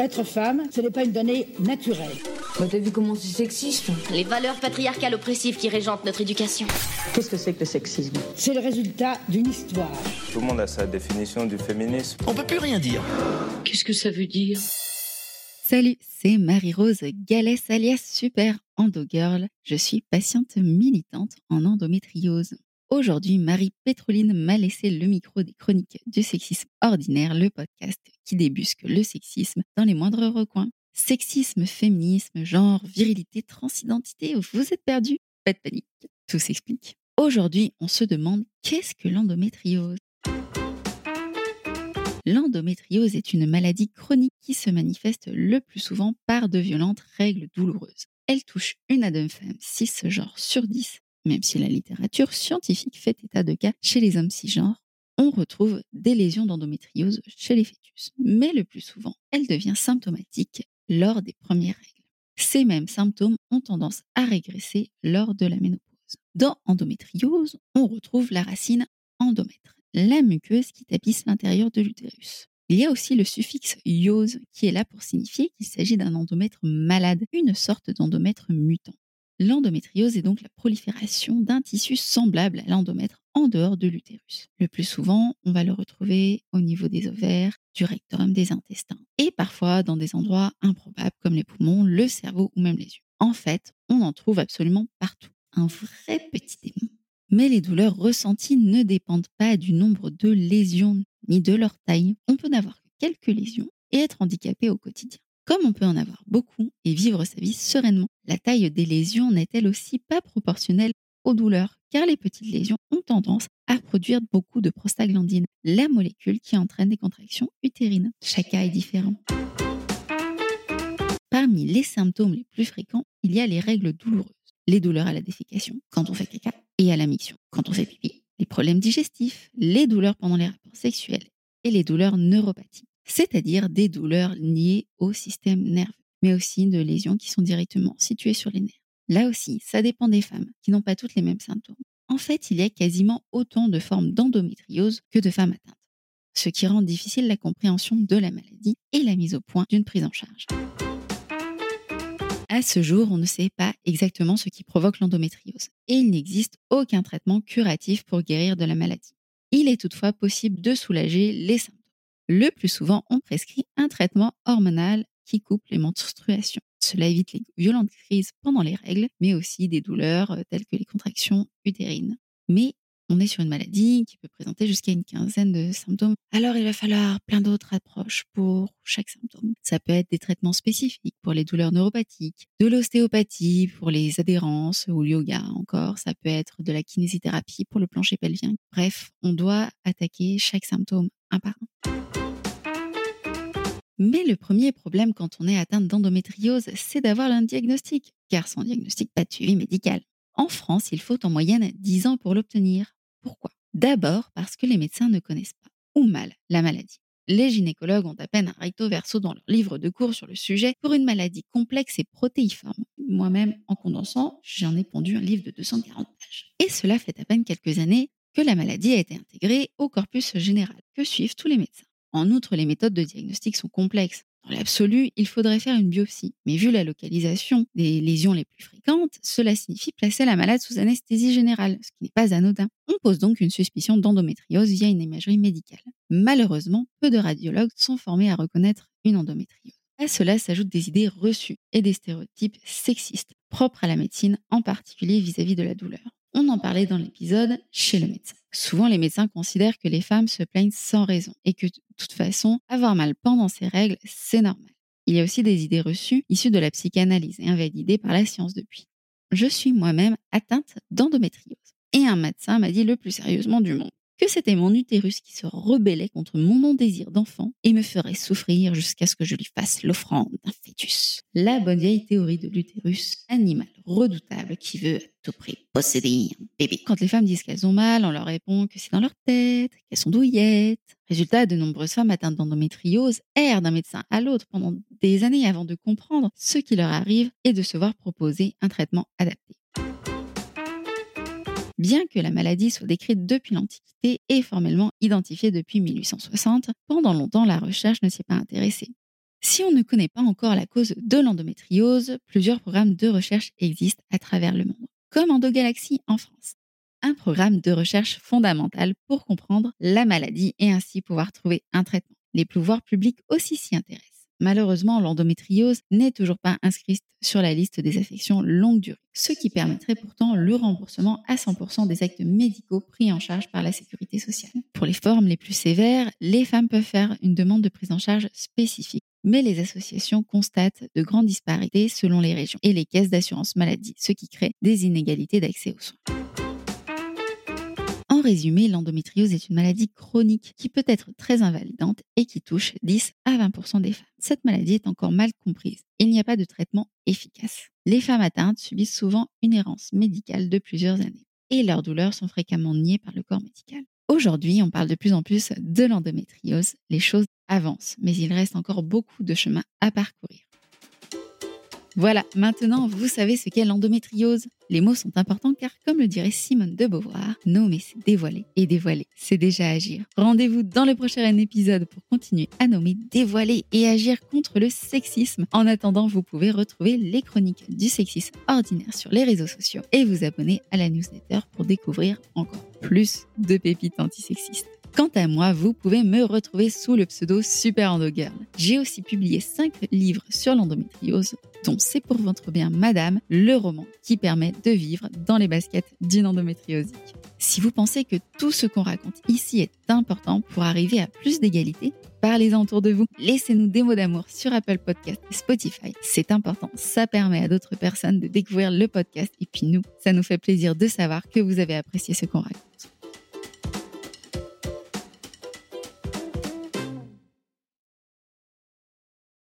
Être femme, ce n'est pas une donnée naturelle. Bah t'as vu comment c'est sexiste Les valeurs patriarcales oppressives qui régentent notre éducation. Qu'est-ce que c'est que le sexisme? C'est le résultat d'une histoire. Tout le monde a sa définition du féminisme. On peut plus rien dire. Qu'est-ce que ça veut dire? Salut, c'est Marie-Rose Gallès alias Super Endo Girl. Je suis patiente militante en endométriose. Aujourd'hui, Marie Pétroline m'a laissé le micro des chroniques du sexisme ordinaire, le podcast qui débusque le sexisme dans les moindres recoins. Sexisme, féminisme, genre, virilité, transidentité, vous êtes perdu Pas de panique, tout s'explique. Aujourd'hui, on se demande qu'est-ce que l'endométriose? L'endométriose est une maladie chronique qui se manifeste le plus souvent par de violentes règles douloureuses. Elle touche une à deux femmes cisgenres sur 10 même si la littérature scientifique fait état de cas chez les hommes cisgenres, on retrouve des lésions d'endométriose chez les fœtus. Mais le plus souvent, elle devient symptomatique lors des premières règles. Ces mêmes symptômes ont tendance à régresser lors de la ménopause. Dans endométriose, on retrouve la racine endomètre, la muqueuse qui tapisse l'intérieur de l'utérus. Il y a aussi le suffixe iose qui est là pour signifier qu'il s'agit d'un endomètre malade, une sorte d'endomètre mutant. L'endométriose est donc la prolifération d'un tissu semblable à l'endomètre en dehors de l'utérus. Le plus souvent, on va le retrouver au niveau des ovaires, du rectum, des intestins, et parfois dans des endroits improbables comme les poumons, le cerveau ou même les yeux. En fait, on en trouve absolument partout. Un vrai petit démon. Mais les douleurs ressenties ne dépendent pas du nombre de lésions ni de leur taille. On peut n'avoir que quelques lésions et être handicapé au quotidien. Comme on peut en avoir beaucoup et vivre sa vie sereinement, la taille des lésions n'est-elle aussi pas proportionnelle aux douleurs, car les petites lésions ont tendance à produire beaucoup de prostaglandine, la molécule qui entraîne des contractions utérines. Chaque cas est différent. Parmi les symptômes les plus fréquents, il y a les règles douloureuses, les douleurs à la défécation, quand on fait caca, et à la miction, quand on fait pipi, les problèmes digestifs, les douleurs pendant les rapports sexuels et les douleurs neuropathiques c'est-à-dire des douleurs liées au système nerveux, mais aussi de lésions qui sont directement situées sur les nerfs. Là aussi, ça dépend des femmes, qui n'ont pas toutes les mêmes symptômes. En fait, il y a quasiment autant de formes d'endométriose que de femmes atteintes, ce qui rend difficile la compréhension de la maladie et la mise au point d'une prise en charge. À ce jour, on ne sait pas exactement ce qui provoque l'endométriose et il n'existe aucun traitement curatif pour guérir de la maladie. Il est toutefois possible de soulager les symptômes le plus souvent, on prescrit un traitement hormonal qui coupe les menstruations. Cela évite les violentes crises pendant les règles, mais aussi des douleurs euh, telles que les contractions utérines. Mais on est sur une maladie qui peut présenter jusqu'à une quinzaine de symptômes. Alors il va falloir plein d'autres approches pour chaque symptôme. Ça peut être des traitements spécifiques pour les douleurs neuropathiques, de l'ostéopathie pour les adhérences ou le yoga encore. Ça peut être de la kinésithérapie pour le plancher pelvien. Bref, on doit attaquer chaque symptôme un par un. Mais le premier problème quand on est atteinte d'endométriose, c'est d'avoir un diagnostic, car sans diagnostic, pas de suivi médical. En France, il faut en moyenne 10 ans pour l'obtenir. Pourquoi? D'abord parce que les médecins ne connaissent pas, ou mal, la maladie. Les gynécologues ont à peine un recto verso dans leur livre de cours sur le sujet pour une maladie complexe et protéiforme. Moi-même, en condensant, j'en ai pondu un livre de 240 pages. Et cela fait à peine quelques années que la maladie a été intégrée au corpus général, que suivent tous les médecins? En outre, les méthodes de diagnostic sont complexes. Dans l'absolu, il faudrait faire une biopsie. Mais vu la localisation des lésions les plus fréquentes, cela signifie placer la malade sous anesthésie générale, ce qui n'est pas anodin. On pose donc une suspicion d'endométriose via une imagerie médicale. Malheureusement, peu de radiologues sont formés à reconnaître une endométriose. À cela s'ajoutent des idées reçues et des stéréotypes sexistes, propres à la médecine, en particulier vis-à-vis -vis de la douleur. On en parlait dans l'épisode chez le médecin. Souvent, les médecins considèrent que les femmes se plaignent sans raison et que, de toute façon, avoir mal pendant ces règles, c'est normal. Il y a aussi des idées reçues issues de la psychanalyse et invalidées par la science depuis. Je suis moi-même atteinte d'endométriose. Et un médecin m'a dit le plus sérieusement du monde que c'était mon utérus qui se rebellait contre mon non-désir d'enfant et me ferait souffrir jusqu'à ce que je lui fasse l'offrande d'un fœtus. La bonne vieille théorie de l'utérus, animal redoutable qui veut à tout prix posséder un bébé. Quand les femmes disent qu'elles ont mal, on leur répond que c'est dans leur tête, qu'elles sont douillettes. Résultat, de nombreuses femmes atteintes d'endométriose errent d'un médecin à l'autre pendant des années avant de comprendre ce qui leur arrive et de se voir proposer un traitement adapté. Bien que la maladie soit décrite depuis l'Antiquité et formellement identifiée depuis 1860, pendant longtemps la recherche ne s'y est pas intéressée. Si on ne connaît pas encore la cause de l'endométriose, plusieurs programmes de recherche existent à travers le monde, comme EndoGalaxy en France. Un programme de recherche fondamental pour comprendre la maladie et ainsi pouvoir trouver un traitement. Les pouvoirs publics aussi s'y intéressent. Malheureusement, l'endométriose n'est toujours pas inscrite sur la liste des affections longue durée, ce qui permettrait pourtant le remboursement à 100% des actes médicaux pris en charge par la sécurité sociale. Pour les formes les plus sévères, les femmes peuvent faire une demande de prise en charge spécifique. Mais les associations constatent de grandes disparités selon les régions et les caisses d'assurance maladie, ce qui crée des inégalités d'accès aux soins. En résumé, l'endométriose est une maladie chronique qui peut être très invalidante et qui touche 10 à 20% des femmes. Cette maladie est encore mal comprise. Il n'y a pas de traitement efficace. Les femmes atteintes subissent souvent une errance médicale de plusieurs années et leurs douleurs sont fréquemment niées par le corps médical. Aujourd'hui, on parle de plus en plus de l'endométriose. Les choses avancent, mais il reste encore beaucoup de chemin à parcourir. Voilà, maintenant vous savez ce qu'est l'endométriose. Les mots sont importants car, comme le dirait Simone de Beauvoir, nommer c'est dévoiler et dévoiler c'est déjà agir. Rendez-vous dans le prochain épisode pour continuer à nommer, dévoiler et agir contre le sexisme. En attendant, vous pouvez retrouver les chroniques du sexisme ordinaire sur les réseaux sociaux et vous abonner à la newsletter pour découvrir encore plus de pépites antisexistes. Quant à moi, vous pouvez me retrouver sous le pseudo Super Girl. J'ai aussi publié 5 livres sur l'endométriose, dont C'est pour votre bien Madame, le roman qui permet de vivre dans les baskets d'une endométriosique. Si vous pensez que tout ce qu'on raconte ici est important pour arriver à plus d'égalité, parlez-en autour de vous. Laissez-nous des mots d'amour sur Apple Podcast et Spotify. C'est important, ça permet à d'autres personnes de découvrir le podcast et puis nous, ça nous fait plaisir de savoir que vous avez apprécié ce qu'on raconte.